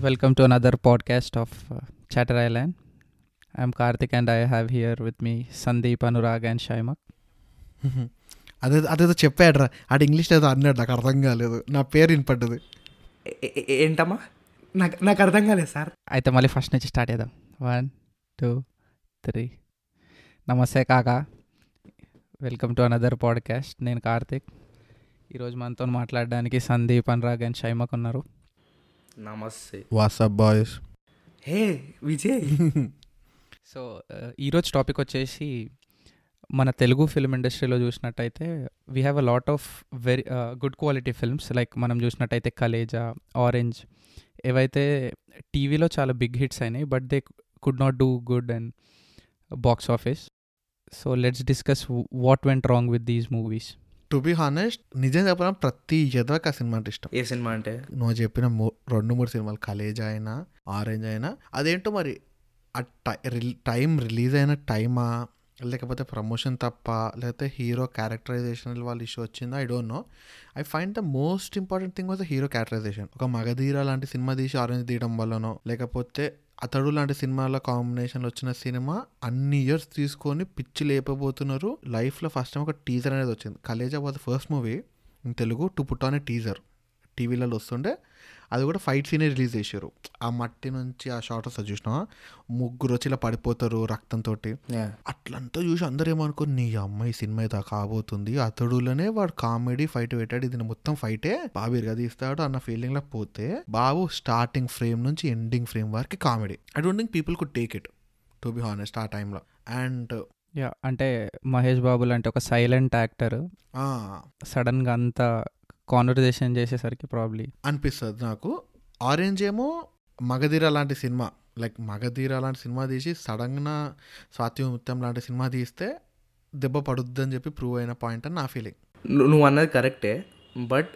Welcome to another podcast of uh, Chatter Island. I'm Karthik and I have here with me Sandeep, Anurag, and Shaimak. అదే అదేదో చెప్పాడ్రా. ఆడు English ఏదో అన్నాడు నాకు అర్థం కాలేదు. నా పేరు వినపడ్డది. ఏంటమ్మా? నాకు నాకు అర్థం కాలేదు సార్. అయితే మళ్ళీ ఫస్ట్ నుంచి స్టార్ట్ చేద్దాం. వన్ టూ త్రీ నమస్తే కాకా. వెల్కమ్ టు అనదర్ పాడ్కాస్ట్ నేను కార్తిక్. ఈరోజు మనతో మాట్లాడడానికి సందీప్ అనురాగ్ అండ్ షైమక్ ఉన్నారు. నమస్తే what's up boys hey Vijay so ఈరోజు టాపిక్ వచ్చేసి మన తెలుగు ఫిల్మ్ ఇండస్ట్రీలో చూసినట్టయితే we have a lot of very good quality films like మనం చూసినట్టయితే కలేజా ఆరెంజ్ ఏవైతే టీవీలో చాలా బిగ్ హిట్స్ అయినాయి but they could not do good and box office so let's discuss what went wrong with these movies to be honest నిజం చెప్పడం ప్రతి ఎదవకి ఆ సినిమా అంటే ఇష్టం. ఏ సినిమా అంటే? నువ్వు చెప్పిన రెండు మూడు సినిమాలు కలేజ్ అయినా ఆరెంజ్ అయినా అదేంటో మరి ఆ టైం రిలీజ్ అయిన టైమా? లేకపోతే ప్రమోషన్ తప్ప లేకపోతే హీరో క్యారెక్టరైజేషన్ వాళ్ళ ఇష్యూ వచ్చిందా? I don't know I find the most important thing was hero characterization ఒక మగధీర లాంటి సినిమా తీసి ఆరెంజ్ తీయడం వల్లనో లేకపోతే అతడు లాంటి సినిమాల కాంబినేషన్ వచ్చిన సినిమా అన్ని ఇయర్స్ తీసుకొని పిచ్చి లేపబోతున్నారు. లైఫ్లో ఫస్ట్ టైం ఒక టీజర్ అనేది వచ్చింది. Khaleja was first movie in Telugu to put on a teaser టీవీలలో వస్తుండే. అది కూడా ఫైట్ సీనే రిలీజ్ చేశారు. ఆ మట్టి నుంచి ఆ షార్ట్ వస్తుంది చూసినా ముగ్గురు వచ్చి ఇలా పడిపోతారు రక్తంతో అట్లంతా చూసి అందరూ ఏమనుకోరు నీ అమ్మాయి సినిమా అయితే కాబోతుంది. అతడులోనే వాడు కామెడీ ఫైట్ పెట్టాడు. ఇది మొత్తం ఫైటే. బాబు ఇరగ తీస్తాడు అన్న ఫీలింగ్లో పోతే బాబు స్టార్టింగ్ ఫ్రేమ్ నుంచి ఎండింగ్ ఫ్రేమ్ వరకు comedy. I don't think people could take it to be honest ఆ టైంలో అండ్ యా అంటే మహేష్ బాబు లాంటి ఒక సైలెంట్ యాక్టర్ సడన్గా అంత కాన్వర్జేషన్ చేసేసరికి ప్రాబ్లీ అనిపిస్తుంది నాకు. ఆరెంజ్ ఏమో మగధీర లాంటి సినిమా. లైక్ మగధీర లాంటి సినిమా తీసి సడన్గా స్వాతిముత్యం లాంటి సినిమా తీస్తే దెబ్బ పడుద్ది అని చెప్పి ప్రూవ్ అయిన పాయింట్ అని నా ఫీలింగ్ నువ్వు అన్నది కరెక్టే బట్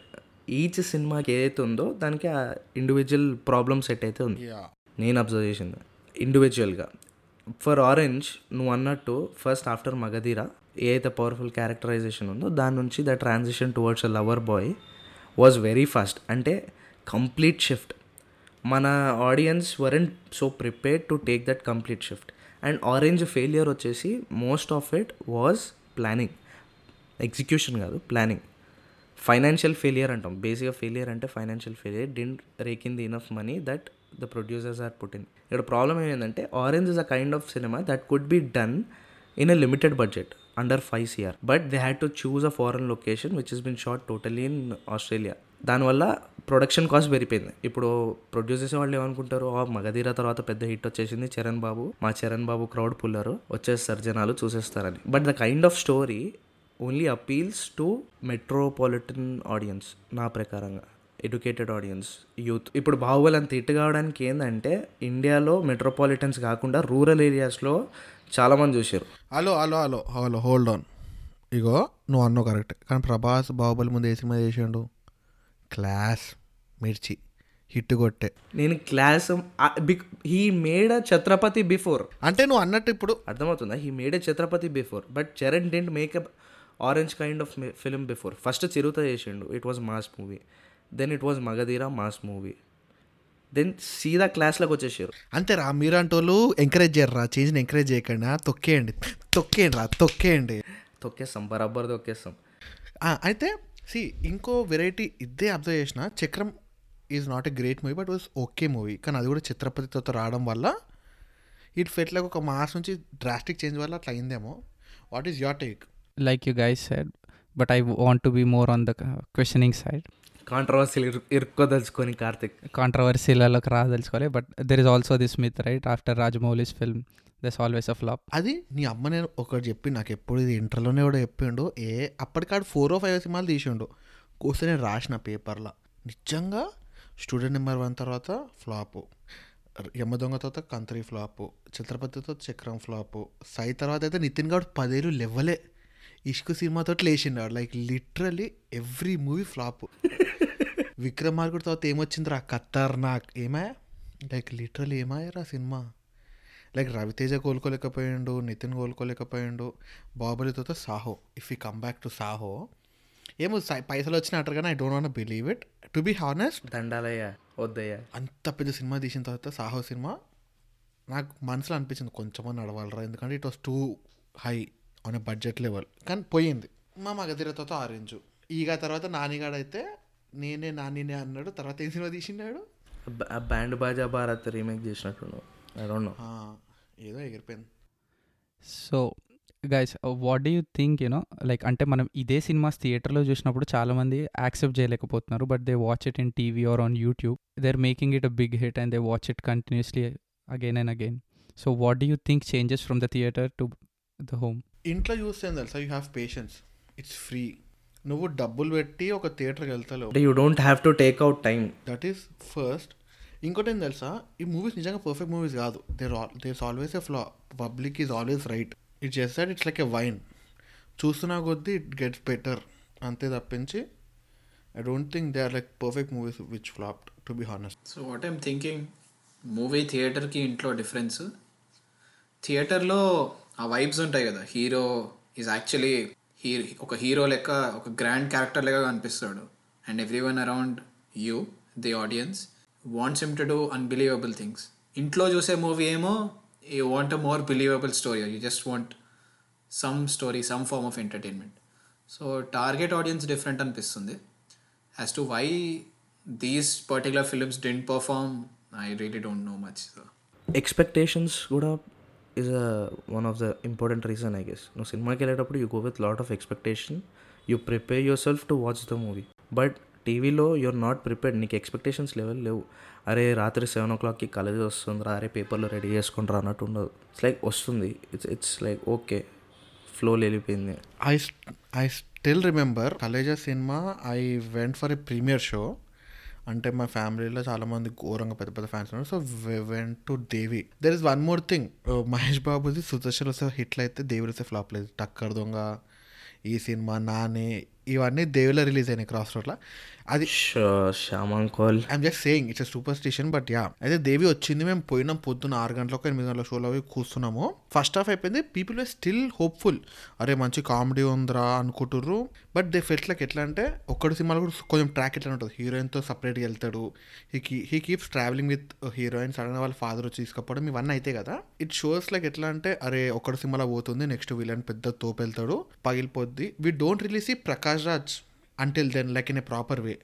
ఈచ్ సినిమాకి ఏదైతే ఉందో దానికి ఆ ఇండివిజువల్ ప్రాబ్లమ్ సెట్ అయితే ఉంది. నేను అబ్జర్వ్ చేసింది. ఇండివిజువల్గా ఫర్ ఆరెంజ్ నువ్వు అన్నట్టు ఫస్ట్ ఆఫ్టర్ మగధీర ఏ అయితే పవర్ఫుల్ క్యారెక్టరైజేషన్ ఉందో దాని నుంచి the transition towards a lover boy was very fast అంటే కంప్లీట్ షిఫ్ట్ మన audience weren't so prepared to take that complete shift and Orange failure వచ్చేసి most of it was planning execution కాదు planning financial failure అంటాం. బేసిక్గా failure అంటే financial failure didn't rake in the enough money that the producers are put in ఇక్కడ problem ఏమైందంటే Orange is a kind of cinema that could be done in a limited budget under five CR but they had to choose a foreign location which is been shot totally in Australia దానివల్ల production cost పెరిగిపోయింది. ఇప్పుడు produce చేసే వాళ్ళు ఏమనుకుంటారు? "ఆ, మగధీర తర్వాత పెద్ద hit వచ్చేసింది చరణ్ బాబు. మా చరణ్ బాబు క్రౌడ్ పుల్లరు వచ్చేస్తారు జనాలు చూసేస్తారని. But the kind of story only appeals to metropolitan audience నా ప్రకారంగా. ఎడ్యుకేటెడ్ ఆడియన్స్ యూత్ ఇప్పుడు బాహుబలి అంత హిట్ కావడానికి ఏంటంటే ఇండియాలో మెట్రోపాలిటన్స్ కాకుండా రూరల్ ఏరియాస్లో చాలామంది చూశారు. Hello hello hello hello hold on ego నువ్వు అన్నావు కరెక్ట్ కానీ ప్రభాస్ బాహుబలి ముందు ఏ సినిమా చేసిండు. క్లాస్ మిర్చి హిట్ కొట్టే. నేను class he made a Chhatrapati before అంటే నువ్వు అన్నట్టు ఇప్పుడు అర్థమవుతుందా? He made a Chhatrapati before but Charan didn't make a Orange kind of film before first Chirutha చేసిండు. It was mass movie then it was Magadheera mass movie then సీదా క్లాస్లోకి వచ్చేసారు. అంతేరా మీరంటి వాళ్ళు ఎంకరేజ్ చేయరు చేంజ్ని ఎంకరేజ్ చేయకుండా తొక్కేయండి తొక్కేయండి రా తొక్కేయండి. తొక్కేస్తాం బరాబర్ తొక్కేస్తాం. అయితే సి ఇంకో వెరైటీ ఇదే అబ్జర్వ్ చేసిన Chakram is not a great movie but was okay movie కానీ అది కూడా ఛత్రపతితో రావడం వల్ల ఇట్ ఫెట్ లైక్ ఒక మాస్ నుంచి డ్రాస్టిక్ చేంజ్ వల్ల అట్లా అయిందేమో. What is your take like you guys said but i want to be more on the uh, questioning side. కాంట్రవర్సీలు ఇరుక్కోదలుచుకొని కార్తిక్. కాంట్రవర్సీలలోకి రాదలుచుకోవాలి but there is also this myth right after Rajamouli's film does always a flop అది నీ అమ్మ నేను ఒకటి చెప్పి నాకు ఎప్పుడు ఇది ఇంటర్లోనే కూడా చెప్పిండు. ఏ అప్పటికాడు ఫోర్ ఓ ఫైవ్ సినిమాలు తీసిండు. కూర్చొని నేను రాసిన పేపర్లో. నిజంగా స్టూడెంట్ నెంబర్ వన్ తర్వాత ఫ్లాపు. యమ దొంగ తర్వాత కంత్రి ఫ్లాపు. ఛత్రపతితో చక్రం ఫ్లాపు. సై తర్వాత అయితే నితిన్ గౌడ్ పదేళ్ళు లెవ్వలే ఇష్కు సినిమాతో లేచిండాడు like literally every movie flop Vikramarkudu తర్వాత ఏమొచ్చిందిరా? ఖతర్నాక్. ఏమా? లైక్ లిటరలీ ఏమాయరా సినిమా? లైక్ రవితేజ కోలుకోలేకపోయిండు నితిన్ కోలుకోలేకపోయిండు బాహుబలితో Saaho. If you come back to Saaho. ఏమో సై- పైసలు వచ్చిన అంటారు కానీ I don't want believe it to be honest దండాలయ్య వద్దయ్యా. అంత పెద్ద సినిమా తీసిన తర్వాత సాహో సినిమా నాకు మనసులో అనిపించింది కొంచెమని నడవాలరా. ఎందుకంటే it was too high on a budget level కానీ పోయింది. మా మగధీరతో ఆరెంజ్. ఈగ తర్వాత నానిగాడైతే నేనే నానినే అన్నాడు తర్వాత ఏం సినిమా తీసినాడు బ్యాండ్ బాజా భారత్ రీమేక్ చేసినట్టు ఐ డోంట్ నో ఆ, ఏదో ఎగిరిపోయింది. So guys what do you think you know like అంటే మనం ఇదే సినిమాస్ థియేటర్లో చూసినప్పుడు చాలామంది యాక్సెప్ట్ చేయలేకపోతున్నారు but they watch it in TV or on YouTube they are making it a big hit and they watch it continuously again and again so what do you think changes from the theatre to the home ఇంట్లో చూస్తే తెలుసా? You have patience it's free నువ్వు డబ్బులు పెట్టి ఒక థియేటర్కి వెళ్తావు you don't have to take out time that is first ఇంకోటి ఏం తెలుసా? ఈ మూవీస్ నిజంగా పర్ఫెక్ట్ మూవీస్ కాదు. There there's always a flaw public is always right it just that it's like a wine చూస్తున్నా కొద్దీ ఇట్ గెట్స్ బెటర్ అంతే తప్పించి I don't think they are like perfect movies which flopped to be honest so what I'm thinking movie థియేటర్కి ఇంట్లో difference థియేటర్లో ఆ vibes ఉంటాయి కదా. హీరో ఈజ్ యాక్చువల్లీ హీ ఒక హీరో లెక్క ఒక గ్రాండ్ క్యారెక్టర్ లెక్క కనిపిస్తాడు. And everyone around you the audience wants him to do unbelievable things. ఇంట్లో చూసే మూవీ ఏమో you want a more believable story you just want some story some form of entertainment. So target audience different అనిపిస్తుంది. As to why these particular films didn't perform I really don't know much expectations కూడా is a one of the important reason I guess నువ్వు సినిమాకి వెళ్ళేటప్పుడు you go with lot of expectation you prepare yourself to watch the movie but టీవీలో you're not prepared నీకు expectations level లేవు. అరే రాత్రి seven ఓ క్లాక్కి కాలేజ్ వస్తుందిరా అరే పేపర్లో రెడీ చేసుకుంటారా అన్నట్టు ఉండదు. ఇట్స్ లైక్ వస్తుంది. It's it's like okay flow వెళ్ళిపోయింది. I I still remember Khaleja cinema I went for a premiere show అంటే మా ఫ్యామిలీలో చాలా మంది ఘోరంగా పెద్ద పెద్ద ఫ్యాన్స్ ఉన్నారు. So went to Devi there is one more thing Mahesh బాబుది సుదర్శన్ వస్తే హిట్లు అయితే దేవి వస్తే ఫ్లాప్ లేదు. టక్కర్ దొంగ ఈ సినిమా నానే ఇవన్నీ దేవిలో రిలీజ్ అయినాయి క్రాస్ రోడ్లో అది శ్యామంకోల్ I'm just saying it's superstition but yeah అయితే దేవి వచ్చింది మేము పోయినాం పొద్దున్న ఆరు గంటలకు ఎనిమిది గంటల షోలో అవి కూర్చున్నాము. ఫస్ట్ హాఫ్ అయిపోయింది పీపుల్ వే స్టిల్ హోప్ఫుల్ అరే మంచి కామెడీ ఉందిరా అనుకుంటుర్రు. బట్ దే ఫెల్ట్ లైక్ ఎట్లా అంటే ఒక్కడి సినిమాలో కూడా కొంచెం ట్రాక్ ఎట్లా ఉంటుంది. హీరోయిన్తో సపరేట్గా వెళ్తాడు. He he keeps travelling with heroine సడన్గా వాళ్ళ ఫాదర్ వచ్చి తీసుకపోవడం ఇవన్నీ అయితే కదా. ఇట్ షోస్ లైక్ ఎట్లా అంటే అరే ఒక్కడి సినిమాలో పోతుంది నెక్స్ట్ విలన్ పెద్ద తోపు వెళ్తాడు పగిలిపోద్ది. వీ డోంట్ రిలీజ్ ఈ Prakash Raj until then like in a proper way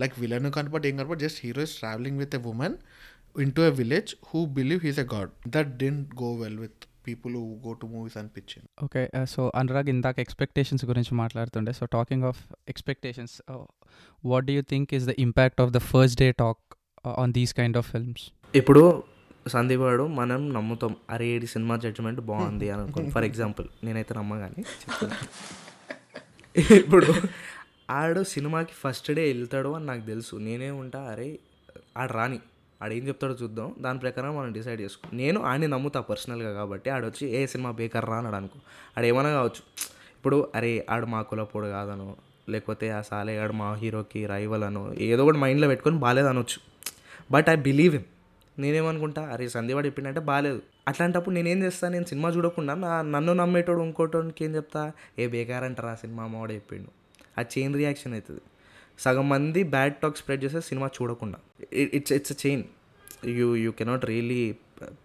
like villain కనపడి ఏం కనపడి just hero is travelling with a woman into a village who believe he's a god that didn't go well with people who go to movies అనిపించింది okay so Anurag ఇందాక expectations గురించి మాట్లాడుతుండే. So talking of expectations what do you think is the impact of the first day talk on these kind of films ఇప్పుడు సందీప్ వాడు మనం నమ్ముతాం అరే AD cinema judgement బాగుంది అని అనుకోండి. ఫర్ ఎగ్జాంపుల్ నేనైతే నమ్మగాని. ఇప్పుడు ఆడు సినిమాకి ఫస్ట్ డే వెళ్తాడు అని నాకు తెలుసు. నేనే ఉంటా అరే ఆడు రాని. ఆడు ఏం చెప్తాడో చూద్దాం. దాని ప్రకారం మనం డిసైడ్ చేసుకో నేను ఆడిని నమ్ముతా పర్సనల్గా కాబట్టి ఆడొచ్చి ఏ సినిమా బేకర్ రా అన్నాడు అనుకో. ఆడు ఏమైనా కావచ్చు. ఇప్పుడు అరే ఆడు మా కులపోడు కాదనో లేకపోతే ఆ సాలే ఆడు మా హీరోకి రైవల్ అను ఏదో ఒకటి మైండ్లో పెట్టుకొని బాగాలేదు అనొచ్చు బట్ ఐ బిలీవ్ హిమ్ నేనేమనుకుంటా అరే సందేవాడు చెప్పిండంటే బాగాలేదు అట్లాంటప్పుడు నేనేం చేస్తాను నేను సినిమా చూడకుండా నా నన్ను నమ్మేటోడు ఇంకోటోనికి ఏం చెప్తా? ఏ బేకార్ అంటారా సినిమా మావాడు చెప్పిండు. ఆ చైన్ రియాక్షన్ అవుతుంది సగం మంది బ్యాడ్ టాక్ స్ప్రెడ్ చేస్తే సినిమా చూడకుండా. It's it's a chain you you cannot really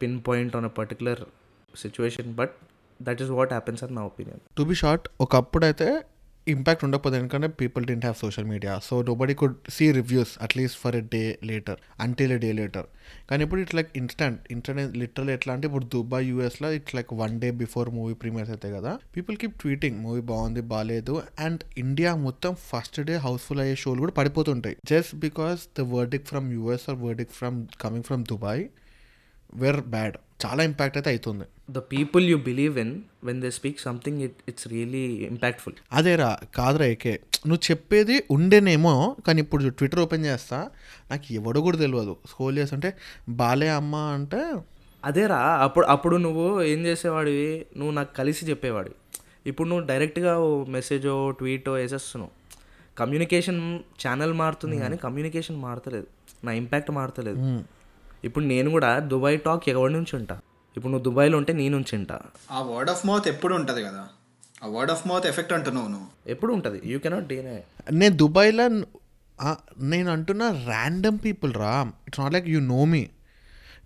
pin point on a particular situation but that is what happens in నా ఒపీనియన్ టు బి షార్ట్ ఒకప్పుడు అయితే ఇంపాక్ట్ ఉండకపోతే ఎందుకంటే people didn't have social media so nobody could see reviews at least for a day later until a day later కానీ ఇప్పుడు it's like instant instant literal ఎట్లా అంటే ఇప్పుడు దుబాయ్ యూఎస్లో it's like one day before movie premieres అవుతాయి కదా people keep tweeting movie బాగుంది బాగాలేదు అండ్ ఇండియా మొత్తం ఫస్ట్ డే హౌస్ఫుల్ అయ్యే షోలు కూడా పడిపోతుంటాయి. Just because the verdict from US or verdict from coming from Dubai were bad చాలా ఇంపాక్ట్ అయితే అవుతుంది the people you believe in when they speak something it it's really impactful అదేరా కాదురా AK. నువ్వు చెప్పేది ఉండేనేమో కానీ ఇప్పుడు ట్విట్టర్ ఓపెన్ చేస్తా నాకు ఎవడో కూడా తెలియదు స్కోల్ చేస్తుంటే బాలే అమ్మ అంటే అదేరా అప్పుడు అప్పుడు నువ్వు ఏం చేసేవాడివి? నువ్వు నాకు కలిసి చెప్పేవాడివి. ఇప్పుడు నువ్వు డైరెక్ట్గా మెసేజో ట్వీటో వేసేస్తున్నావు. కమ్యూనికేషన్ ఛానల్ మారుతుంది కానీ కమ్యూనికేషన్ మారతలేదు. నా ఇంపాక్ట్ మారతలేదు. ఇప్పుడు నేను కూడా దుబాయ్ టాక్ ఎవరి నుంచి ఉంటా? ఇప్పుడు నువ్వు దుబాయ్లో ఉంటే నీ నుంచి ఉంటా. ఆ వర్డ్ ఆఫ్ మౌత్ ఎప్పుడు ఉంటుంది కదా? ఆ వర్డ్ ఆఫ్ మౌత్ ఎఫెక్ట్ అంటున్నావు నువ్వు. ఎప్పుడు ఉంటుంది? యూ కెనాట్ డీనే నేను దుబాయ్లో నేను అంటున్నా ర్యాండమ్ పీపుల్ రా. It's not like you know me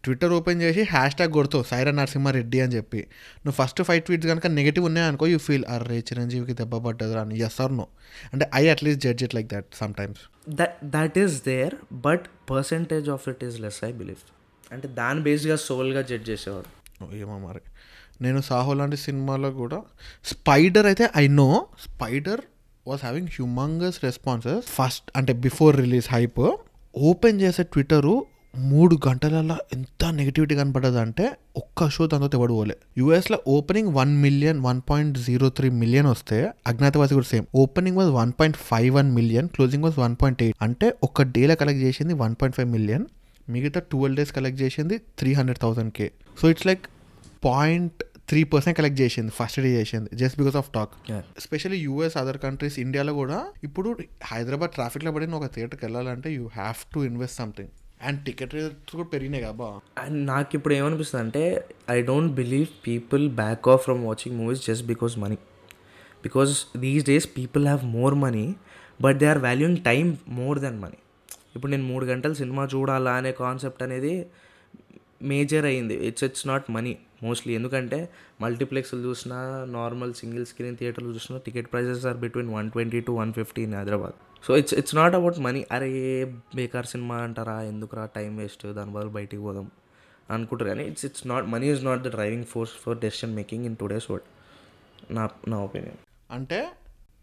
Twitter open చేసి హ్యాష్ ట్యాగ్ కొడతావు సైరా నరసింహారెడ్డి అని చెప్పి. నువ్వు ఫస్ట్ ఫైవ్ ట్వీట్స్ కనుక నెగిటివ్ ఉన్నాయనుకో యూ ఫీల్ అర్రే చిరంజీవికి దెబ్బ పడ్డది అని ఎస్ ఆర్ నో అంటే I at least judge it like that sometimes that that is there but percentage of it is less I believe. అంటే దాని బేస్డ్గా సోల్గా జడ్జ్ చేసేవాడు. ఏమో మరి. నేను సాహో లాంటి సినిమాలో కూడా స్పైడర్ అయితే I know Spider was having humungous responses first అంటే బిఫోర్ రిలీజ్ హైప్ ఓపెన్ చేసే ట్విట్టరు మూడు గంటలలో ఎంత నెగిటివిటీ కనపడదు అంటే ఒక్క షో దాంతో ఎవడు పోలే. యూఎస్లో opening one million one point zero three million వస్తే అజ్ఞాతవాసి కూడా same opening was one point five one million closing was one point eight అంటే ఒక డేలో కలెక్ట్ చేసింది వన్ పాయింట్ ఫైవ్ మిలియన్ మిగతా ట్వెల్వ్ డేస్ కలెక్ట్ చేసింది three hundred thousand K so it's like point three percent collect చేసింది first day చేసింది just because of talk. Especially US other countries ఇండియాలో కూడా ఇప్పుడు హైదరాబాద్ ట్రాఫిక్లో పడిన ఒక థియేటర్కి వెళ్ళాలంటే you have to invest something and ticket rates కూడా పెరిగినాయి కాబా అండ్ నాకు ఇప్పుడు ఏమనిపిస్తుంది అంటే I don't believe people back off from watching movies just because money because these days people have more money but they are valuing time more than money ఇప్పుడు నేను మూడు గంటలు సినిమా చూడాలా అనే కాన్సెప్ట్ అనేది మేజర్ అయింది it's it's not money mostly ఎందుకంటే మల్టీప్లెక్స్లు చూసినా నార్మల్ సింగిల్ స్క్రీన్ థియేటర్లు చూసినా ticket prices are between one twenty to one fifty in Hyderabad so it's it's not about money అరే బేకార్ సినిమా అంటారా? ఎందుకురా టైం వేస్ట్? దాని బదులు బయటికి పోదాం అనుకుంటారు. కానీ it's it's not money is not the driving force for decision making in today's world నా నా ఒపీనియన్ అంటే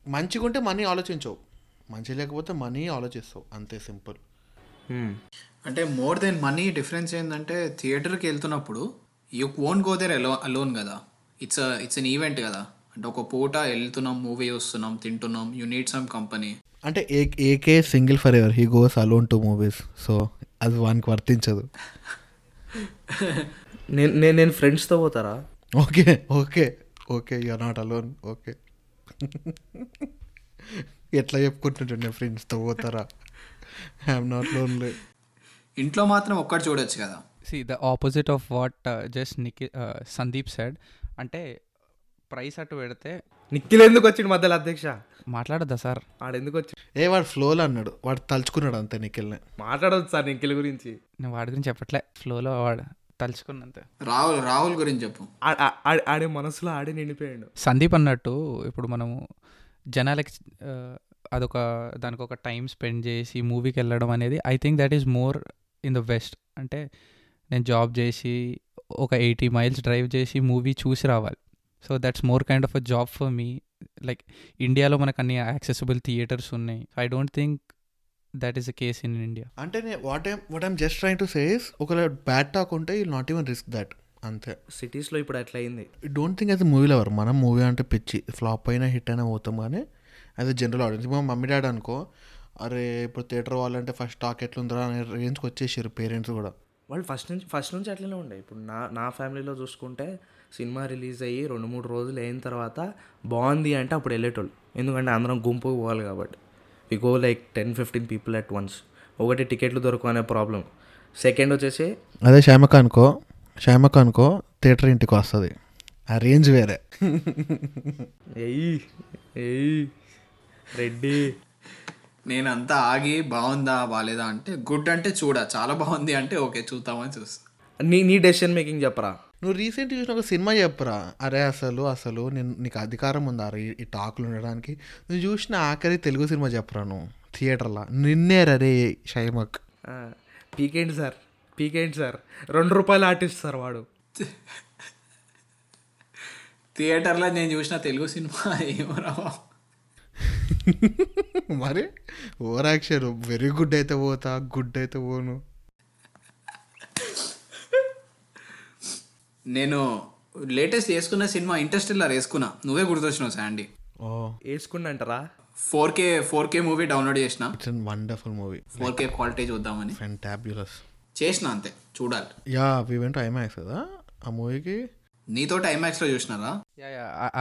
మంచిగా ఉంటే మనీ ఆలోచించవు. మంచి లేకపోతే మనీ ఆలోచిస్తావు. అంతే సింపుల్ అంటే మోర్ దెన్ మనీ డిఫరెన్స్ ఏంటంటే థియేటర్కి వెళ్తున్నప్పుడు యూ ఓన్ గో దేర్ అలో అలోన్ కదా. ఇట్స్ ఇట్స్ అన్ ఈవెంట్ కదా. అంటే ఒక పూట వెళ్తున్నాం మూవీ వస్తున్నాం తింటున్నాం యూ నీడ్ సమ్ కంపెనీ అంటే ఏ AK single forever he goes alone to movies so అది వానికి వర్తించదు. నేను నేను నేను ఫ్రెండ్స్తో పోతారా? Okay okay okay you're not alone okay. ఎట్లా చెప్పుకుంటుంటే ఫ్రెండ్స్తో పోతారా? ఐఎమ్ నాట్ లోన్లీ ఇంట్లో మాత్రం ఒక్కటి చూడొచ్చు కదా. See the opposite of what just Nikhi Sandeep said అంటే ప్రైస్ అటు పెడితే నిఖిల్ ఎందుకు వచ్చిండు మధ్యలో అధ్యక్ష? మాట్లాడద్దా సార్? ఆడెందుకు వచ్చి ఏ వాడు ఫ్లోలో అన్నాడు. వాడు తలుచుకున్నాడు అంతే నిఖిల్ని. మాట్లాడదు సార్ నిఖిల్ గురించి. నేను వాడి గురించి చెప్పట్లే. ఫ్లోలో వాడు తలుచుకున్నంత. రాహుల్ రాహుల్ గురించి చెప్పు. ఆడే మనసులో ఆడే నిండిపోయాడు. సందీప్ అన్నట్టు ఇప్పుడు మనము జనాలకి అదొక దానికి ఒక టైం స్పెండ్ చేసి మూవీకి వెళ్ళడం అనేది I think that is more in the West. అంటే నేను జాబ్ చేసి ఒక ఎయిటీ మైల్స్ డ్రైవ్ చేసి మూవీ చూసి రావాలి. So that's more kind of a job for me. Like ఇండియాలో మనకు అన్ని యాక్సెసిబుల్ థియేటర్స్ ఉన్నాయి I don't think that is a case in India అంటే what I'm what I'm just trying to says ఒకవేళ bad talk ఉంటే you not even risk that అంతే. సిటీస్లో ఇప్పుడు అట్లా అయింది. Don't think as movie lover మనం మూవీ అంటే పిచ్చి ఫ్లాప్ అయినా హిట్ అయినా పోతాం కానీ యాజ్ అ జనరల్ ఆడియన్స్ మా మమ్మీ డాడీ అనుకో అరే ఇప్పుడు థియేటర్ వాళ్ళంటే ఫస్ట్ టాక్ ఎట్లుందిరా అనే రేంజ్కి వచ్చేసారు పేరెంట్స్ కూడా. వాళ్ళు ఫస్ట్ నుంచి ఫస్ట్ నుంచి అట్లనే ఉండే. ఇప్పుడు నా నా ఫ్యామిలీలో చూసుకుంటే సినిమా రిలీజ్ అయ్యి రెండు మూడు రోజులు అయిన తర్వాత బాగుంది అంటే అప్పుడు వెళ్ళేటోళ్ళు. ఎందుకంటే అందరం గుంపుకు పోవాలి కాబట్టి. We go like ten fifteen people at once ఒకటి టికెట్లు దొరకవు అనే ప్రాబ్లం సెకండ్ వచ్చేసి అదే శ్యామక అనుకో శ్యామక అనుకో థియేటర్ ఇంటికి వస్తుంది. ఆ రేంజ్ వేరే. ఎయ్యి ఎయ్యి రెడ్డి. నేను అంతా ఆగి బాగుందా బాగాలేదా అంటే గుడ్ అంటే చూడ చాలా బాగుంది అంటే ఓకే చూద్దామని చూస్తా. నీ నీ డెసిషన్ మేకింగ్ చెప్పరా? నువ్వు రీసెంట్ చూసిన ఒక సినిమా చెప్పరా? అరే అసలు అసలు నేను నీకు అధికారం ఉందా ఈ టాకులు ఉండడానికి నువ్వు చూసిన ఆఖరి తెలుగు సినిమా చెప్పరా నువ్వు? థియేటర్లో? నిన్నే రే షైమక్. పీకేంటి సార్? పీకేంటి సార్? రెండు రూపాయలు ఆర్టిస్ట్ సార్ వాడు. థియేటర్లో నేను చూసిన తెలుగు సినిమా ఏమో రావా మరి ఓవర్ యాక్షన్ వెరీ గుడ్ అయితే పోతా గుడ్ అయితే పోను. నేను లేటెస్ట్ వేసుకున్న సినిమా ఇంటర్స్టెల్లార్ వేసుకున్నా. నువ్వే గుర్తొచ్చినావు శాండీ. ఓ. వేసుకుండంటారా four K four K movie download చేసిన. It's an wonderful movie four K quality చూద్దామని. ఫెంటాబ్యులస్ చేసిన అంతే చూడాలి. యా వి వెంట్ ఐమాక్స్ కదా? ఆ మూవీకి నీతో ఐమాక్స్లో చూసినారా?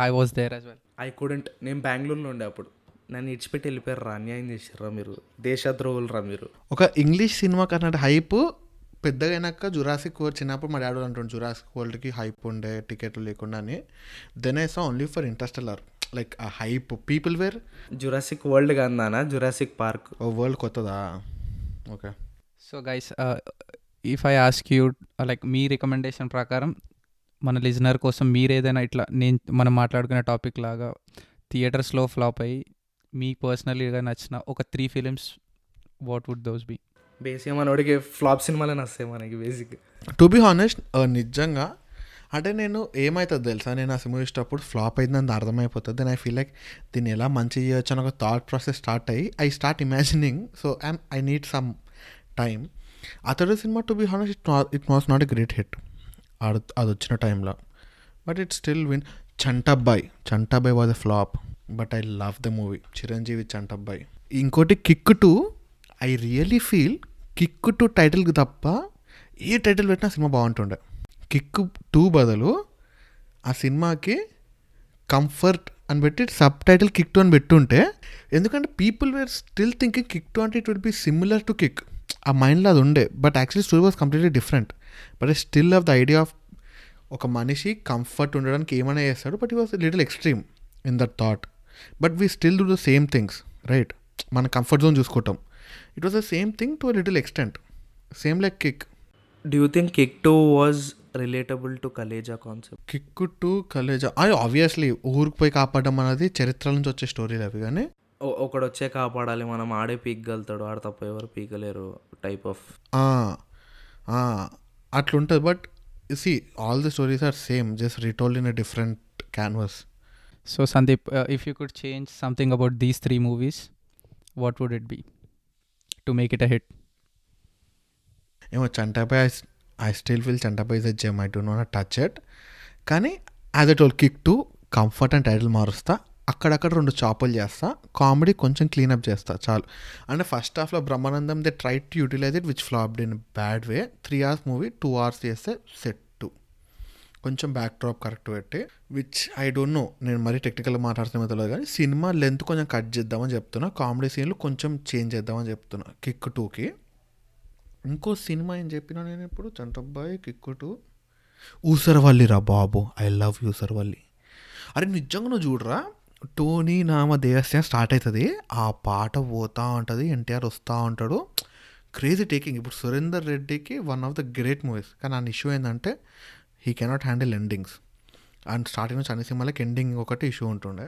I was there as well I couldn't నేను బెంగళూరులో ఉండే అప్పుడు. నన్ను ఇడిచిపెట్టి వెళ్ళిపోయారు రా అన్యాయం చేశారా మీరు? దేశద్రోహులు రా మీరు. ఒక ఇంగ్లీష్ సినిమా కన్నా హైప్ పెద్దగా అయినాక జురాసిక్ వరల్డ్ చిన్నప్పుడు మా డాడీ అంటుండే జురాసిక్ వరల్డ్కి హైప్ ఉండే టికెట్లు లేకుండా అని. Then I saw only for Interstellar like ఆ hype people were Jurassic World కాదానా Jurassic Park ఓ వరల్డ్ కొత్తదా? Okay so guys if I ask you like me recommendation ప్రకారం మన లిజనర్ కోసం మీరు ఏదైనా ఇట్లా నేను మనం మాట్లాడుకునే టాపిక్ లాగా థియేటర్స్లో ఫ్లాప్ అయ్యి మీ పర్సనల్గా నచ్చిన ఒక three films what would those be బేసిక్గా మనోడికి ఫ్లాప్ సినిమాలే వస్తాయి మనకి బేసిక్ టు బి హానెస్ట్ నిజంగా అంటే నేను ఏమవుతుంది తెలుసా? నేను ఆ సినిమా చూసేటప్పుడు ఫ్లాప్ అయిందని అర్థమైపోతుంది. దెన్ ఐ ఫీల్ లైక్ దీన్ని ఎలా మంచి చేయొచ్చు అని ఒక థాట్ ప్రాసెస్ స్టార్ట్ అయ్యి I start imagining so I'm I need some time Athadu cinema to be honest it it was not a great hit అది అది వచ్చిన టైంలో but it still win Chantabbai Chantabbai was a flop but I love the movie Chiranjeevi Chantabbai ఇంకోటి Kick two I really feel Kick two టైటిల్కి తప్ప ఏ title పెట్టినా సినిమా బాగుంటుండే. కిక్ టూ బదులు ఆ సినిమాకి కంఫర్ట్ అని పెట్టి సబ్ టైటిల్ కిక్ టూ అని పెట్టుంటే ఎందుకంటే people were still thinking Kick two అంటే it will be similar to Kick ఆ మైండ్లో అది ఉండే but actually story was completely different but I still of the idea of ఒక మనిషి కంఫర్ట్ ఉండడానికి ఏమైనా చేస్తాడు బట్ ఈ was little extreme in that thought but we still do the same things right మన కంఫర్ట్ జోన్ చూసుకుంటాం. It was the same thing to little extent same like Kick do you think Kick two was relatable to Khaleja concept Kick two Khaleja అది obviously ఊరికి పోయి కాపాడడం అనేది చరిత్ర నుంచి వచ్చే స్టోరీలు అవి కానీ ఒకడు వచ్చే కాపాడాలి మనం ఆడే పీకగలుగుతాడు ఆడ తప్ప ఎవరు పీకలేరు టైప్ ఆఫ్ ఆ, ఆ, అట్లుంటుంది. But see all the stories are same just retold in a different canvas so Sandeep if you could change something about these three movies what would it be to make it a hit ఏమో Chantabbai I still feel Chantabbai is a gem I do not touch it కానీ as a all kick to comfort and title మారుస్తా. అక్కడక్కడ రెండు చాపలు చేస్తా. Comedy కొంచెం cleanup చేస్తా. చాలు. అంటే ఫస్ట్ హాఫ్లో Brahmanandam they try to utilize it which flopped in bad way three hours movie two hours చేస్తే సెట్ కొంచెం బ్యాక్ డ్రాప్ కరెక్ట్ పెట్టి విచ్ ఐ డోంట్ నో నేను మరీ టెక్నికల్గా మాట్లాడుతున్నా తెలియదు కానీ సినిమా లెంత్ కొంచెం కట్ చేద్దామని చెప్తున్నా. కామెడీ సీన్లు కొంచెం చేంజ్ చేద్దామని చెప్తున్నా. కిక్ టూకి ఇంకో సినిమా ఏం చెప్పినా నేను ఇప్పుడు? చంటబ్బాయి కిక్ టూ ఊసరవల్లి రా బాబు. ఐ లవ్ యూసరవల్లి అరే నిజంగా నువ్వు చూడరా? టోనీ నామ దేవస్థానం స్టార్ట్ అవుతుంది ఆ పాట పోతా ఉంటుంది ఎన్టీఆర్ వస్తూ ఉంటాడు. క్రేజీ టేకింగ్ ఇప్పుడు సురేందర్ రెడ్డికి one of the great movies కానీ ఆ ఇష్యూ ఏంటంటే he cannot handle endings and starting నుంచి అన్ని సినిమాలకి ఎండింగ్ ఒకటి ఇష్యూ ఉంటుండే.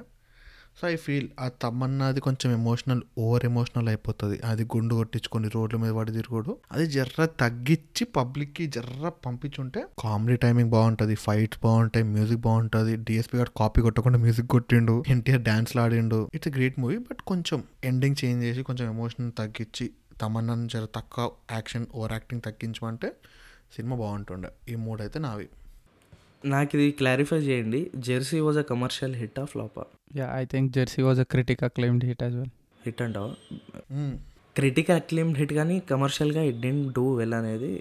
సో ఐ ఫీల్ ఆ తమ్మన్నది కొంచెం ఎమోషనల్ ఓవర్ ఎమోషనల్ అయిపోతుంది. అది గుండు కొట్టించుకొని రోడ్ల మీద పడి తిరుగుడు. అది జర్ర తగ్గించి పబ్లిక్కి జర్ర పంపించుంటే కామెడీ టైమింగ్ బాగుంటుంది ఫైట్స్ బాగుంటాయి మ్యూజిక్ బాగుంటుంది. డిఎస్పీ గారు కాపీ కొట్టకుండా మ్యూజిక్ కొట్టిండు ఎన్టీఆర్ డాన్స్ ఆడిండు. ఇట్స్ గ్రేట్ మూవీ బట్ కొంచెం ఎండింగ్ చేంజ్ చేసి కొంచెం ఎమోషన్ తగ్గించి తమన్నాను జర తక్కువ యాక్షన్ ఓవర్ యాక్టింగ్ తగ్గించమంటే సినిమా బాగుంటుండే. ఈ మూడైతే నావి. నాకు ఇది క్లారిఫై చేయండి. Jersey was a commercial hit of ఫ్లాపా yeah I think Jersey was a critic acclaimed hit as well hit అంటావా. క్రిటిక్ అక్లైమ్డ్ హిట్ కానీ కమర్షియల్గా ఇట్ డెంట్ డూ వెల్ అనేది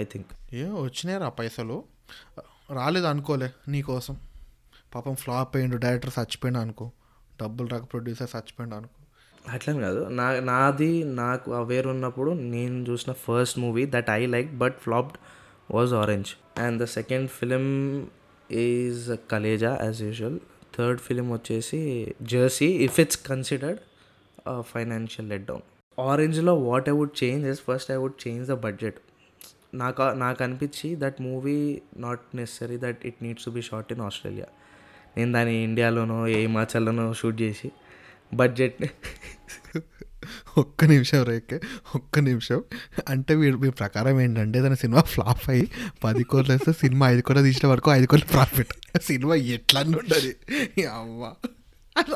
ఐ థింక్ ఏ వచ్చినాయి ఆ పైసలు. రాలేదు అనుకోలే నీకోసం పాపం ఫ్లాప్ అయ్యిండు డైరెక్టర్ చచ్చిపోయిండు అనుకో. డబ్బులు రాక ప్రొడ్యూసర్ చచ్చిపోయిండు అనుకో. అట్లని కాదు. నా నాది నాకు అవేర్ ఉన్నప్పుడు నేను చూసిన first movie that I like but flopped was Orange and the second film is Khaleja as usual third film వచ్చేసి Jersey if it's considered financial let down ఆరెంజ్లో what I would change is first I would change the budget నాకు నాకు అనిపించి that movie not necessary that it needs to be short in Australia నేను దాన్ని ఇండియాలోనో ఏ హిమాచల్లోనో shoot చేసి budget ఒక్క నిమిషం రేకే ఒక్క నిమిషం. అంటే వీడు మీ ప్రకారం ఏంటంటే తన సినిమా ఫ్లాప్ అయ్యి పది కోట్లు వేస్తే సినిమా ఐదు కోట్లు తీసిన వరకు ఐదు కోట్లు ప్రాఫిట్ సినిమా ఎట్లా ఉండదు అవ్వ.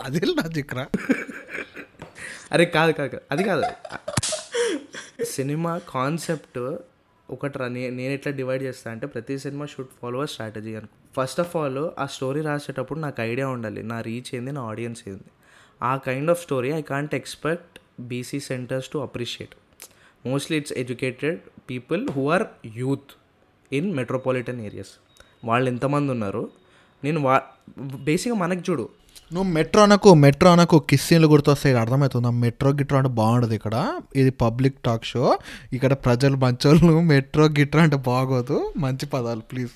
అదే లాజిక్ రా. అరే కాదు కాదు అది కాదు. సినిమా కాన్సెప్ట్ ఒకటి రా నేను ఎట్లా డివైడ్ చేస్తా అంటే ప్రతి సినిమా షుడ్ ఫాలో అ స్ట్రాటజీ అనుకో. ఫస్ట్ ఆఫ్ ఆల్ ఆ స్టోరీ రాసేటప్పుడు నాకు ఐడియా ఉండాలి. నా రీచ్ ఏంది నా ఆడియన్స్ ఏంది. ఆ kind of story I can't expect BC centres to appreciate mostly it's educated people who are youth in metropolitan areas వాళ్ళు ఎంతమంది ఉన్నారు? నేను వా బేసిక్గా మనకి చూడు. నువ్వు మెట్రో అనకు మెట్రో అనకు కిస్సీన్లు గుర్తొస్తాయి. ఇది అర్థమవుతుందా? మెట్రో గిట్రో అంటే బాగుండదు ఇక్కడ. ఇది పబ్లిక్ టాక్ షో ఇక్కడ ప్రజలు మంచోళ్ళు మెట్రో గిట్రో అంటే బాగోదు. మంచి పదాలు ప్లీజ్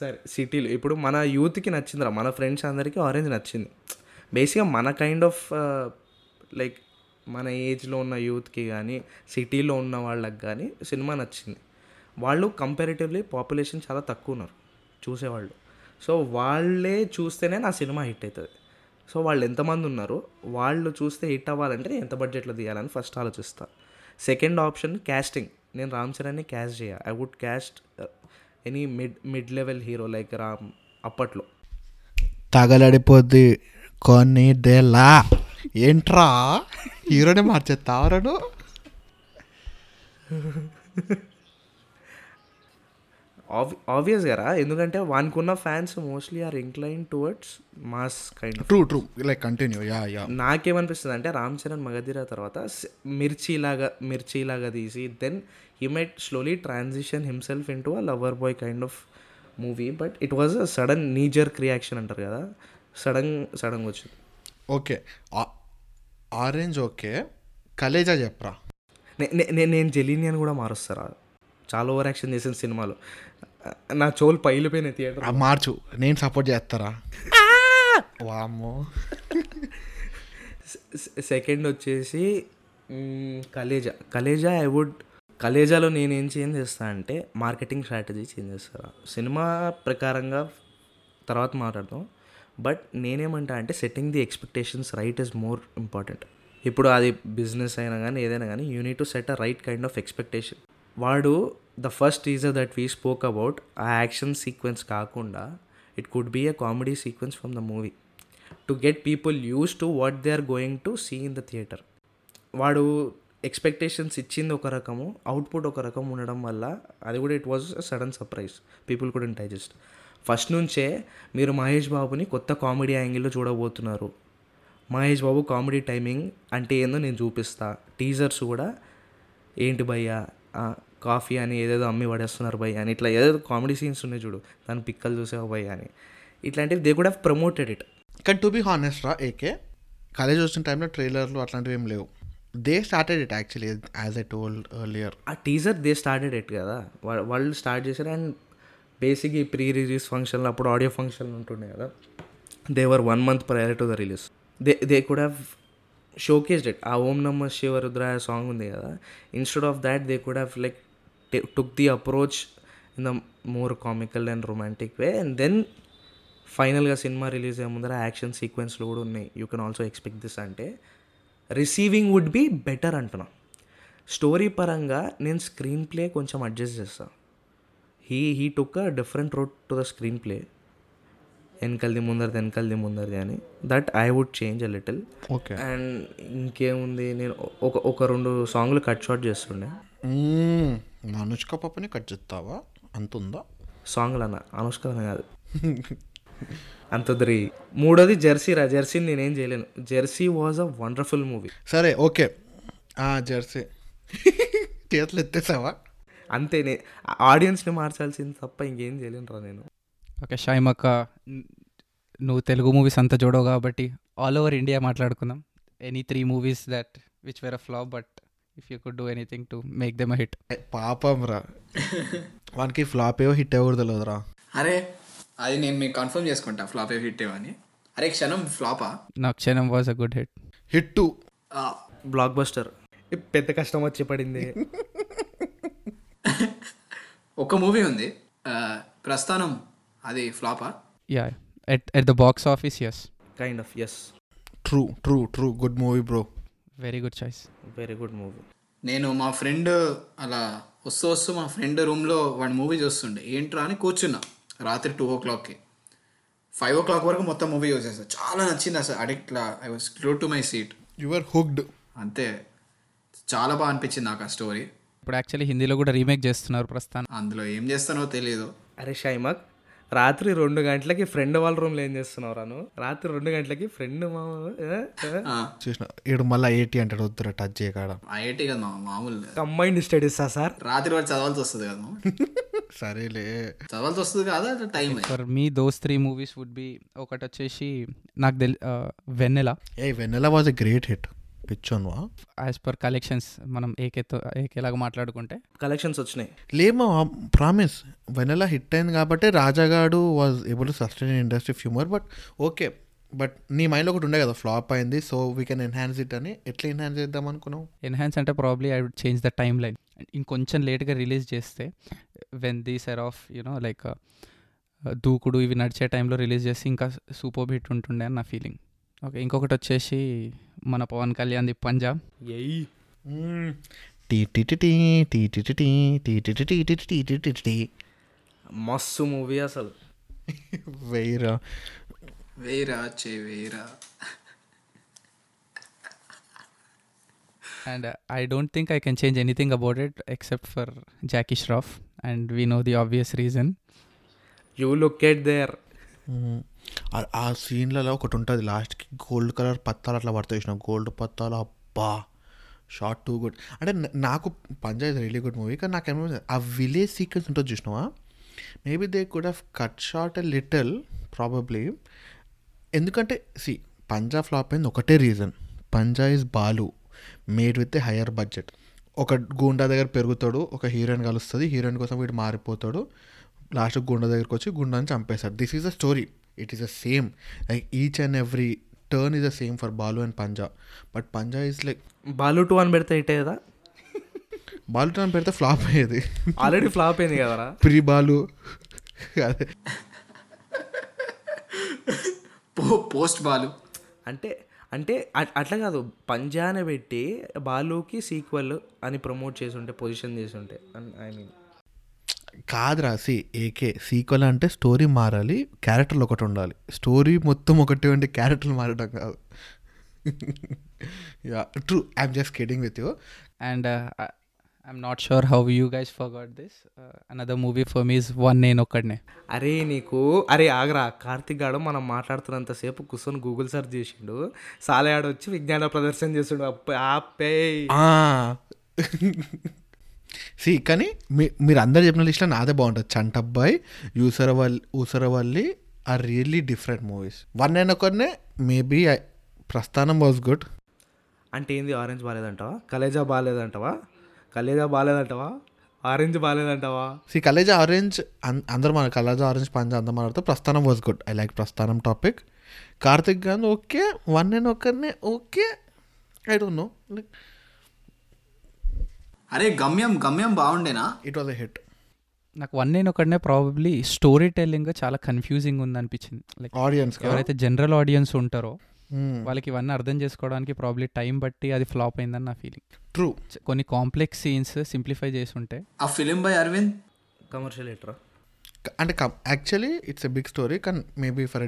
సరే సిటీలో ఇప్పుడు మన యూత్కి నచ్చిందిరా. మన ఫ్రెండ్స్ అందరికీ ఆరెంజ్ నచ్చింది. బేసిక్గా మన కైండ్ ఆఫ్ లైక్ మన ఏజ్లో ఉన్న యూత్కి కానీ సిటీలో ఉన్న వాళ్ళకి కానీ సినిమా నచ్చింది. వాళ్ళు కంపారిటివ్లీ పాపులేషన్ చాలా తక్కువ ఉన్నారు చూసేవాళ్ళు. సో వాళ్ళే చూస్తేనే నా సినిమా హిట్ అవుతుంది సో వాళ్ళు ఎంతమంది ఉన్నారు వాళ్ళు చూస్తే హిట్ అవ్వాలంటే ఎంత బడ్జెట్లో తీయాలని ఫస్ట్ ఆలోచిస్తా. సెకండ్ ఆప్షన్ క్యాస్టింగ్ నేను రామ్ చరణ్ని క్యాస్ట్ చేయ I would cast any mid mid level hero like Ram అప్పట్లో. తగలడిపోద్ది కొన్ని డేలా ఏంట్రా? హీరోనే మార్చేస్తావరను ఆబ్వియస్ కదా. ఎందుకంటే వానికి ఉన్న fans mostly are incline towards mass kind true true like continue yeah yeah నాకేమనిపిస్తుంది అంటే రామ్ చరణ్ మగధీర తర్వాత మిర్చిలాగా మిర్చిలాగా తీసి then he might slowly transition himself into a lover boy kind of movie but it was a sudden knee jerk reaction అంటారు కదా. Sudden సడన్గా వచ్చింది. Okay. Orange okay. Khaleja చెప్పరా? నే- నే- నే- నేను జెలీని అని కూడా మారుస్తారా? చాలా ఓవర్ యాక్షన్ చేసిన సినిమాలు. నా చోలు పైలిపోయిన థియేటర్ మార్చు. నేను సపోర్ట్ చేస్తారా? వామ్మో. సెకండ్ వచ్చేసి కలేజా. కలేజా ఐ వుడ్ కలేజాలో నేను ఏం చేంజ్ చేస్తా అంటే మార్కెటింగ్ స్ట్రాటజీ చేంజ్ చేస్తారా? సినిమా ప్రకారంగా తర్వాత మాట్లాడదాం. బట్ నేనేమంటా అంటే setting the expectations right is more important ఇప్పుడు అది బిజినెస్ అయినా కానీ ఏదైనా కానీ you need to set a right kind of expectation వాడు the first teaser that we spoke about ఆ యాక్షన్ సీక్వెన్స్ కాకుండా it could be a comedy sequence from the movie to get people used to what they are going to see in the theatre వాడు expectations ఇచ్చింది ఒక రకము output ఒక రకం ఉండడం వల్ల అది కూడా it was sudden surprise people కూడా డైజెస్ట్ ఫస్ట్ నుంచే మీరు మహేష్ బాబుని కొత్త కామెడీ యాంగిల్లో చూడబోతున్నారు. మహేష్ బాబు కామెడీ టైమింగ్ అంటే ఏందో నేను చూపిస్తా. టీజర్స్ కూడా ఏంటి భయ్యా కాఫీ అని ఏదేదో అమ్మి పడేస్తున్నారు భయ్య అని ఇట్లా ఏదేదో కామెడీ సీన్స్ ఉన్నాయి చూడు దాని పిక్కలు చూసావు భయ్య అని. ఇట్లాంటివి దే కూడా ప్రమోటెడ్ ఇట్ కానీ టు బి హానెస్ట్ రా ఏకే కాలేజ్ వచ్చిన టైంలో ట్రైలర్లు అట్లాంటివి ఏం లేవు. They started it actually as a told earlier ఆ టీజర్ దే స్టార్టెడ్ ఎట్ కదా. వాళ్ళు స్టార్ట్ చేశారు అండ్ బేసిక్ ఈ ప్రీ రిలీజ్ ఫంక్షన్లో అప్పుడు ఆడియో ఫంక్షన్లు ఉంటుండే కదా. They were one month prior to the release they they could have showcased it ఆ ఓం నమ శివరుద్రాయ సాంగ్ ఉంది కదా. Instead of that they could have like took the approach in the more comical and romantic way and then ఫైనల్గా సినిమా release అయ్యే ముందర action సీక్వెన్స్లు కూడా ఉన్నాయి. You can also expect this అంటే. రిసీవింగ్ వుడ్ బి బెటర్ అంటున్నా. స్టోరీ పరంగా నేను స్క్రీన్ ప్లే కొంచెం అడ్జస్ట్ చేస్తాను he he took a different road to the screen play వెనకల్ది ముందరది వెనకల్ది ముందరది అని. That I would change a little okay and ఇంకేముంది నేను ఒక ఒక రెండు సాంగ్లు కట్ షాట్ చేస్తుండే. అనుష్క పాపని కట్ చేస్తావా? అంత ఉందా సాంగ్లు అన్న అనుష్క కాదు. అంత దరి మూడోది జెర్సీ రా. జెర్సీ నేనేం చేయలేను. Jersey was a wonderful movie సరే ఓకే జెర్సీ చేతులు ఎత్తేసావా? అంతే నే ఆడియన్స్ని మార్చాల్సింది తప్ప ఇంకేం చేయలేను రా నేను. ఓకే షైమక్క నువ్వు తెలుగు మూవీస్ అంతా చూడవు కాబట్టి ఆల్ ఓవర్ ఇండియా మాట్లాడుకుందాం. Any three movies that which were a flop but if you could do anything to make them a hit పాపం రా. వానికి ఫ్లాప్ ఏవో హిట్ అవ్వదు తెలియదురా అరే అది నేను మీకు కన్ఫర్మ్ చేసుకుంటా ఫ్లాప్ ఏ హిట్ ఏమని అరే క్షణం ఫ్లాపా? నా Kshanam was a good hit hit to blockbuster పెద్ద కష్టం వచ్చి పడింది. ఒక మూవీ ఉంది. ప్రస్థానం అది ఫ్లాపా. Yeah at at the box office yes kind of yes true true true good movie bro very good choice very good movie నేను మా friend అలా వస్తూ వస్తూ మా ఫ్రెండ్ రూమ్లో వాడి మూవీ చూస్తుండే. ఏంట్రా అని కూర్చున్నా. రాత్రి టూ ఓ క్లాక్కి ఫైవ్ ఓ క్లాక్ వరకు మొత్తం మూవీ చూసేసా చాలా నచ్చింది అసలు. Addict I was glue to my seat your hooked అంతే. చాలా బాగా అనిపించింది నాకు ఆ స్టోరీ ఇప్పుడు యాక్చువల్లీ హిందీలో కూడా రీమేక్ చేస్తున్నారు ప్రస్తుతానం అందులో ఏం చేస్తానో తెలియదు అరే షైమాక్ రాత్రి రెండు గంటలకి ఫ్రెండ్ వాళ్ళ రూమ్లో ఏం చేస్తున్నావు రాను రాత్రి రెండు గంటలకి ఫ్రెండ్ మా ఏ? ఏ? చూసిన ఈడు మళ్ళీ ఎయిటీ అంటాడు వద్దురా టచ్ చేయకాడ. ఐఐటి కదా మామూలు. కంబైన్డ్ స్టడీసా సార్? రాత్రి వాడు చదవాల్సి వస్తుంది కదా మామ. సరేలే. చదవాల్సి వస్తుంది కదా time for me those three movies would be ఒకటి వచ్చేసి నాకు తెలి వెన్నెల. ఏ Vennela was a great hit పిచ్చోన్వా as per collections మనం ఏకేతో ఏకేలాగా మాట్లాడుకుంటే. కలెక్షన్స్ వచ్చినాయి. లేమా ప్రామిస్ వెనెలా హిట్ అయింది కాబట్టి రాజాగాడు was able to sustain industry ఫ్యూమర్ but okay but నీ మైండ్లో ఒకటి ఉండే కదా ఫ్లాప్ అయింది so we can enhance it అని. ఎట్లా ఎన్హాన్స్ చేద్దాం అనుకున్నావు? ఎన్హాన్స్ అంటే probably I would change the time line ఇంకొంచెం లేట్గా రిలీజ్ చేస్తే వెన్ దీ సెర్ ఆఫ్ యూనో లైక్ దూకుడు ఇవి నడిచే టైంలో రిలీజ్ చేసి ఇంకా సూపర్ హిట్ ఉంటుండే అని నా ఫీలింగ్ ఓకే ఇంకొకటి వచ్చేసి మన పవన్ కళ్యాణ్ది పంజాబ్ ఎయ్ మస్తు మూవీ అసలు వేరా వేరా చే వేరా and I don't think I can change anything about it except for Jackie Shroff and we know the obvious reason you look at there ఆ- సీన్లలో ఒకటి ఉంటుంది లాస్ట్కి. గోల్డ్ కలర్ పత్తాలు అట్లా పడతాయి చూసిన గోల్డ్ పత్తాలు అబ్బా! Short too good. అంటే నాకు పంజాబ్ రియలీ గుడ్ మూవీ కానీ నాకు ఏమో ఆ విలేజ్ సీక్వెన్స్ ఉంటుంది చూసినావా? Maybe they could have cut short a little probably. ఎందుకంటే సి పంజా ఫ్లాప్ అయింది ఒకటే reason. Panjaa is Balu made with a higher budget. ఒక గూండా దగ్గర పెరుగుతాడు ఒక హీరోయిన్ కలుస్తుంది హీరోయిన్ కోసం వీడు మారిపోతాడు. లాస్ట్ గుండా దగ్గరికి వచ్చి గుండాని చంపేస్తాడు. This is a story. It is a same like each and every turn is a same for Balu and Panjaa but Panjaa is like Balu two అని పెడితే హిట్ కదా బాలు టర్న్ పెడితే ఫ్లాప్ అయ్యేది. ఆల్రెడీ ఫ్లాప్ అయింది కదరా. Pre Balu అదే. Post Balu అంటే అంటే అట్లా కాదు. పంజానే పెట్టి బాలుకి సీక్వెల్ అని ప్రమోట్ చేసి ఉంటే పొజిషన్ చేసి ఉంటే. ఐ మీన్ కాదురా సి ఏకే సీక్వెల్ అంటే స్టోరీ మారాలి క్యారెక్టర్లు ఒకటి ఉండాలి. స్టోరీ మొత్తం ఒకటి ఉంటే క్యారెక్టర్లు మారడం కాదు. Yeah true I'm just kidding with you and I'm not sure how you guys forgot this another movie for me is one నేను ఒక్కడనే అరే నీకు అరే ఆగరా కార్తిక్ గాడు మనం మాట్లాడుతున్నంతసేపు కూర్చొని గూగుల్ సెర్చ్ చేసిండు. సాలయాడు వచ్చి విజ్ఞాన ప్రదర్శన చేసిండు. అప్ప- సి కానీ మీ మీరు అందరు చెప్పిన లిస్ట్లో నాదే బాగుంటుంది. Chantabbai Oosaravelli Oosaravelli are really different movies one and ఒకరినే maybe Prasthanam was good అంటే ఏంది ఆరెంజ్ బాగాలేదంటావా కలేజా బాగాలేదంటావా కలేజా బాగాలేదంటావా ఆరెంజ్ బాగాలేదంటావా సి కలేజ్ ఆరెంజ్ అందరు మన కలేజ్ ఆరెంజ్ పంజ అందరు మాట్లాడితే Prasthanam was good I like Prasthanam topic Karthik gone okay one and ఒకరినే okay I don't know like అరే గమ్యం గమ్యం బాగుండేనా? ఇట్ వాజ్ హిట్ నాకు వన్ నేను ఒకడనే ప్రాబబ్లీ స్టోరీ టెల్లింగ్ చాలా కన్ఫ్యూజింగ్ ఉంది అనిపించింది లైక్ ఆడియన్స్ ఎవరైతే జనరల్ ఆడియన్స్ ఉంటారో వాళ్ళకి ఇవన్నీ అర్థం చేసుకోవడానికి ప్రాబ్లీ టైం బట్టి అది ఫ్లాప్ అయిందని నా ఫీలింగ్ ట్రూ కొన్ని కాంప్లెక్స్ సీన్స్ సింప్లిఫై చేసి ఉంటే ఆ ఫిలిం బై అరవింద్ కమర్షియల్ ఎట్రా అంటే actually it's a big story కానీ maybe for a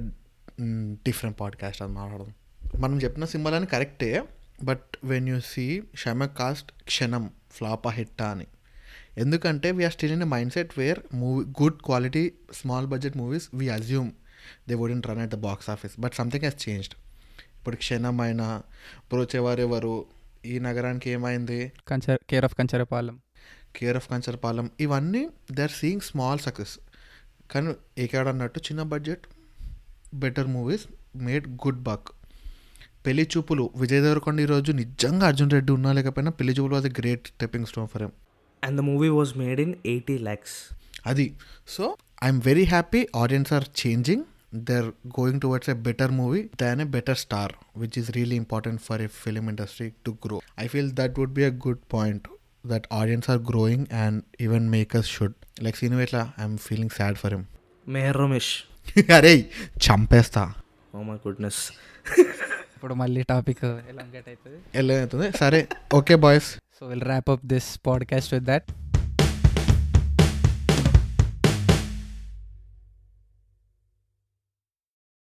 different podcast అది మాట్లాడదాం. మనం చెప్పిన సింబల్ కరెక్టే బట్ వెన్ యూ సీ షమ కాస్ట్ క్షణం. ఫ్లాపా హిట్టా అని. ఎందుకంటే we're still in mind set where movie good quality small budget movies we assume they wouldn't run at the box office but something he's changed ఇప్పుడు క్షణం అయినా బ్రోచేవారెవరు ఈ నగరానికి ఏమైంది? కంచర్ care of Kancharapalem. Care of Kancharapalem. ఇవన్నీ they are seeing small success కానీ ఏకాడ అన్నట్టు చిన్న budget better movies made good buck పెళ్ళి చూపులు విజయ్ దేవరకొండ ఈరోజు నిజంగా అర్జున్ రెడ్డి ఉన్నా లేకపోయినా పెళ్ళి చూపులు అది great stepping stone for him and the movie was made in eighty lakhs అది. So I'm very happy audience are changing they are going towards a better movie than a better star which is really important for a film industry to grow I feel that would be a good point that audience are growing and even makers should like cinema ఇట్లా I'm feeling sad for him Meher Ramesh అరే చంపేస్తా oh my goodness ఇప్పుడు మళ్ళీ topic అవుతుంది? ఎలా అవుతుంది? సరే okay boys. So will wrap up this podcast with that